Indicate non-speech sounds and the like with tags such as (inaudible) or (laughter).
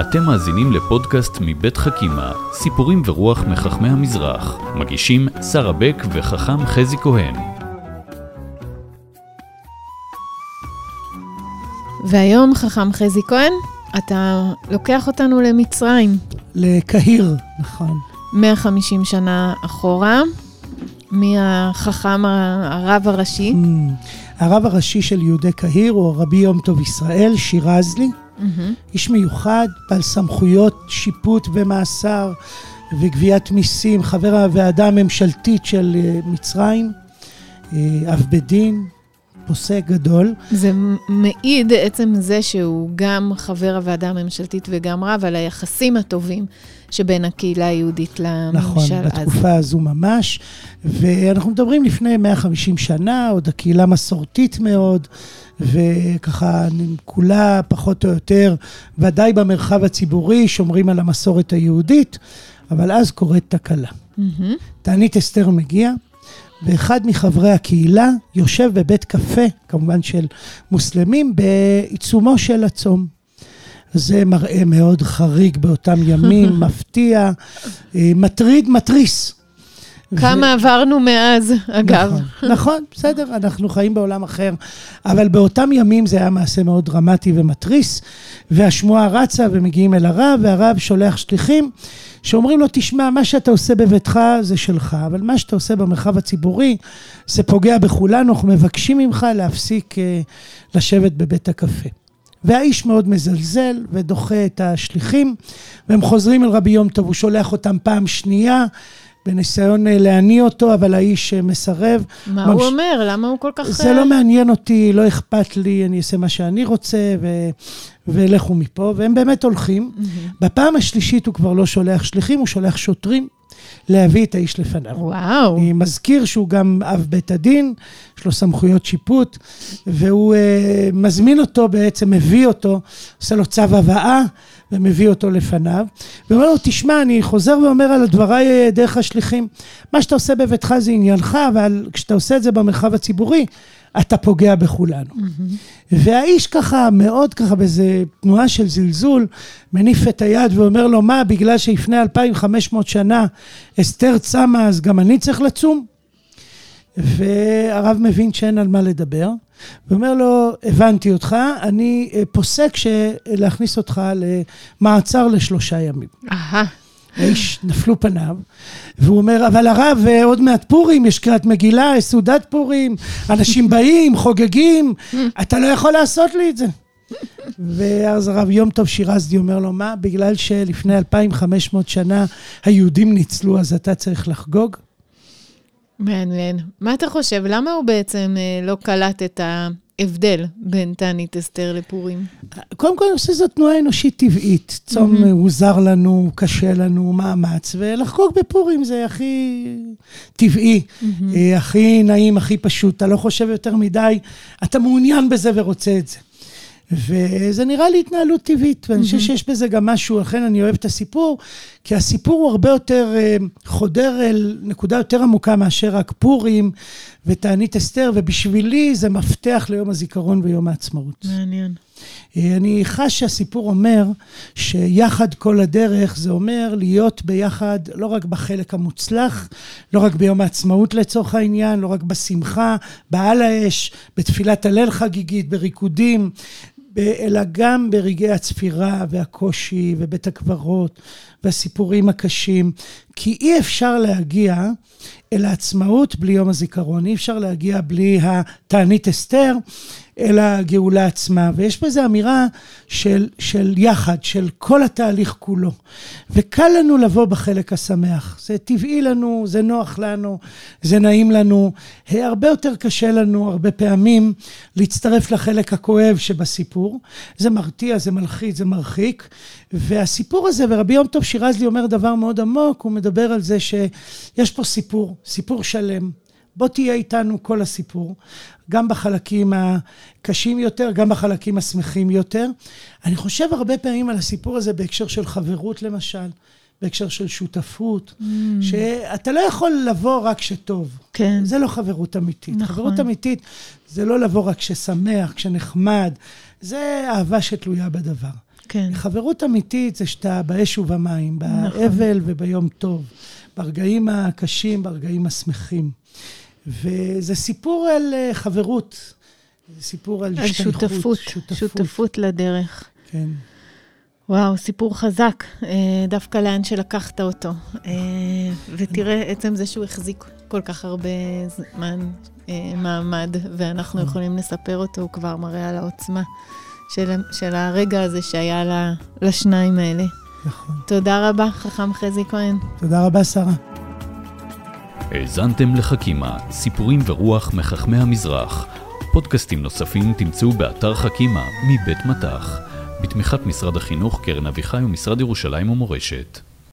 אתם מאזינים לפודקאסט מבית חכימה, סיפורים ורוח מחכמי המזרח. מגישים שרה בק וחכם חזי כהן. והיום, חכם חזי כהן, אתה לוקח אותנו למצרים. לקהיר, נכון. 150 שנה אחורה, מהחכם הרב הראשי. Mm. הרב הראשי של יהודי קהיר הוא רבי יום טוב ישראל, שירזלי. איש מיוחד, בעל סמכויות שיפוט ומאסר וגביית מיסים, חבר הוועדה הממשלתית של אה, מצרים, אה, אב בית דין, פוסק גדול. זה מעיד עצם זה שהוא גם חבר הוועדה הממשלתית וגם רב על היחסים הטובים שבין הקהילה היהודית לממשל נכון, אז. נכון, בתקופה הזו ממש. ואנחנו מדברים לפני 150 שנה, עוד הקהילה מסורתית מאוד, וככה כולה פחות או יותר, ודאי במרחב הציבורי, שומרים על המסורת היהודית, אבל אז קורית תקלה. Mm-hmm. תענית אסתר מגיע. ואחד מחברי הקהילה יושב בבית קפה, כמובן של מוסלמים, בעיצומו של הצום. זה מראה מאוד חריג באותם ימים, (laughs) מפתיע, אה, מטריד, מתריס. כמה ו... עברנו מאז, אגב. נכון, נכון, בסדר, אנחנו חיים בעולם אחר. אבל באותם ימים זה היה מעשה מאוד דרמטי ומתריס, והשמועה רצה ומגיעים אל הרב, והרב שולח שליחים. שאומרים לו, תשמע, מה שאתה עושה בביתך זה שלך, אבל מה שאתה עושה במרחב הציבורי זה פוגע בכולנו, אנחנו מבקשים ממך להפסיק uh, לשבת בבית הקפה. והאיש מאוד מזלזל ודוחה את השליחים, והם חוזרים אל רבי יום טוב, הוא שולח אותם פעם שנייה. בניסיון אה, להניא אותו, אבל האיש אה, מסרב. מה ממש... הוא אומר? למה הוא כל כך... זה לא מעניין אותי, לא אכפת לי, אני אעשה מה שאני רוצה, ו... ולכו מפה, והם באמת הולכים. Mm-hmm. בפעם השלישית הוא כבר לא שולח שליחים, הוא שולח שוטרים להביא את האיש לפניו. וואו. אני מזכיר שהוא גם אב בית הדין, יש לו סמכויות שיפוט, והוא uh, מזמין אותו בעצם, מביא אותו, עושה לו צו הבאה, ומביא אותו לפניו, ואומר לו, תשמע, אני חוזר ואומר על דבריי דרך השליחים, מה שאתה עושה בביתך זה עניינך, אבל כשאתה עושה את זה במרחב הציבורי, אתה פוגע בכולנו. Mm-hmm. והאיש ככה, מאוד ככה, באיזה תנועה של זלזול, מניף את היד ואומר לו, מה, בגלל שלפני 2,500 שנה אסתר צמה, אז גם אני צריך לצום? והרב מבין שאין על מה לדבר, ואומר לו, הבנתי אותך, אני אה, פוסק להכניס אותך למעצר לשלושה ימים. אהה. האיש נפלו פניו, והוא אומר, אבל הרב, אה, עוד מעט פורים, יש קריאת מגילה, יש סעודת פורים, אנשים (laughs) באים, חוגגים, אתה לא יכול לעשות לי את זה. ואז הרב יום טוב שירזדי אומר לו, מה, בגלל שלפני 2,500 שנה היהודים ניצלו, אז אתה צריך לחגוג? מעניין. מה אתה חושב? למה הוא בעצם אה, לא קלט את ההבדל בין תענית אסתר לפורים? קודם כל, אני חושב שזו תנועה אנושית טבעית. צום mm-hmm. הוא זר לנו, קשה לנו, מאמץ, ולחגוג בפורים זה הכי טבעי, mm-hmm. הכי נעים, הכי פשוט. אתה לא חושב יותר מדי, אתה מעוניין בזה ורוצה את זה. וזה נראה לי התנהלות טבעית, ואני חושב שיש בזה גם משהו, לכן אני אוהב את הסיפור, כי הסיפור הוא הרבה יותר אה, חודר אל נקודה יותר עמוקה מאשר רק פורים ותענית אסתר, ובשבילי זה מפתח ליום הזיכרון ויום העצמאות. מעניין. אה, אני חש שהסיפור אומר שיחד כל הדרך זה אומר להיות ביחד לא רק בחלק המוצלח, לא רק ביום העצמאות לצורך העניין, לא רק בשמחה, בעל האש, בתפילת הלל חגיגית, בריקודים, אלא גם ברגעי הצפירה והקושי ובית הקברות והסיפורים הקשים, כי אי אפשר להגיע אל העצמאות בלי יום הזיכרון, אי אפשר להגיע בלי התענית אסתר, אלא הגאולה עצמה. ויש בזה אמירה של, של יחד, של כל התהליך כולו. וקל לנו לבוא בחלק השמח. זה טבעי לנו, זה נוח לנו, זה נעים לנו. הרבה יותר קשה לנו הרבה פעמים להצטרף לחלק הכואב שבסיפור. זה מרתיע, זה מלחיץ, זה מרחיק. והסיפור הזה, ורבי יום טוב שירזלי אומר דבר מאוד עמוק, הוא מדבר על זה שיש פה סיפור, סיפור שלם. בוא תהיה איתנו כל הסיפור, גם בחלקים הקשים יותר, גם בחלקים השמחים יותר. אני חושב הרבה פעמים על הסיפור הזה בהקשר של חברות למשל, בהקשר של שותפות, mm. שאתה לא יכול לבוא רק כשטוב. כן. זה לא חברות אמיתית. נכון. חברות אמיתית זה לא לבוא רק כששמח, כשנחמד, זה אהבה שתלויה בדבר. כן. חברות אמיתית זה שאתה באש ובמים, באבל וביום טוב, ברגעים הקשים, ברגעים השמחים. וזה סיפור על אה, חברות, זה סיפור על על השתייכות. שותפות, שותפות לדרך. כן. וואו, סיפור חזק, אה, דווקא לאן שלקחת אותו. אה, ותראה, עצם זה שהוא החזיק כל כך הרבה זמן מעמד, ואנחנו נכון. יכולים לספר אותו, הוא כבר מראה על העוצמה של, של הרגע הזה שהיה ל- לשניים האלה. נכון. תודה רבה, חכם חזי כהן. תודה רבה, שרה. האזנתם לחכימה, סיפורים ורוח מחכמי המזרח. פודקאסטים נוספים תמצאו באתר חכימה מבית מטח, בתמיכת משרד החינוך, קרן אביחי ומשרד ירושלים ומורשת.